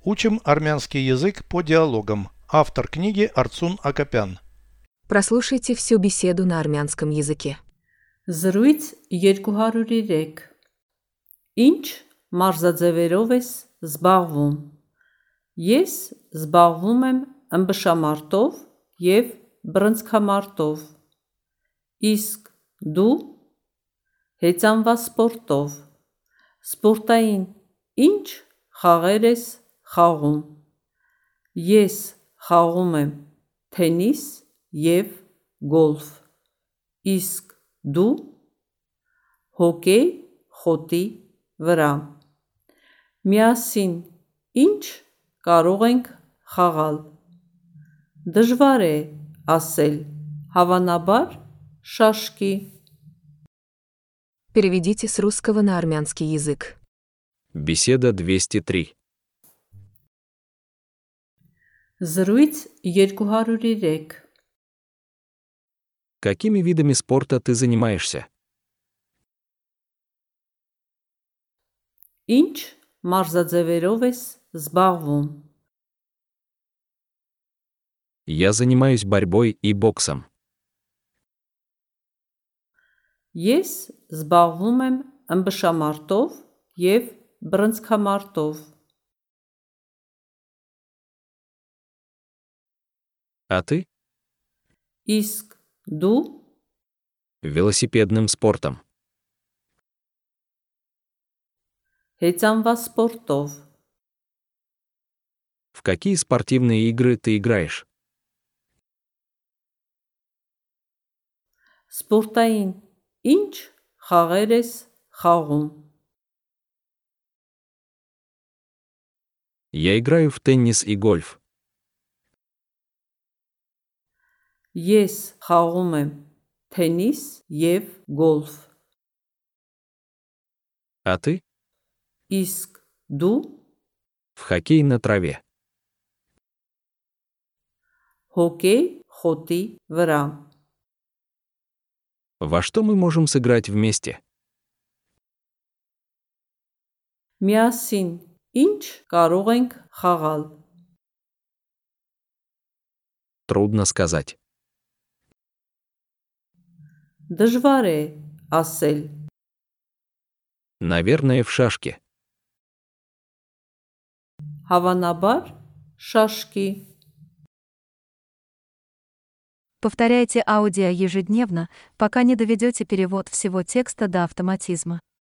Учим армянский язык по диалогам. Автор книги Арцун Акопян. Прослушайте всю беседу на армянском языке. Զրույց 203 Ինչ մարզաձևերով ես զբաղվում Ես զբաղվում եմ ըմբշամարտով և բռնցքամարտով Իսկ դու հեծանվասպորտով Սպորտային ինչ խաղեր ես խաղում Ես խաղում եմ թենիս և գոլֆ Իսկ դու հոկեյ խոտի վրա Միասին ինչ կարող ենք խաղալ Դժվար է ասել, հավանաբար շաշկի Переведите с русского на армянский язык. Беседа 203. Զրույց 203 Какими видами спорта ты занимаешься? Ինչ մարզաձևերով ես զբաղվում Я занимаюсь борьбой и боксом. Ես զբաղվում եմ ըմբշամարտով և բռնցքամարտով А ты? Իսկ դու Велосипедным спортом. հեծանվասպորտով В какие спортивные игры ты играешь? Սպորտային ինչ խաղեր ես խաղում Я играю в теннис и гольф. Ես խաղում եմ թենիս և գոլֆ А ты? Իսկ դու В хоккей на траве. հոկեյ խոտի վրա Во что мы можем сыграть вместе? Միասին ինչ կարող ենք խաղալ Трудно сказать. Дожваре, Ассель. Наверное, в шашке. Хаванабар, шашки. Повторяйте аудио ежедневно, пока не доведете перевод всего текста до автоматизма.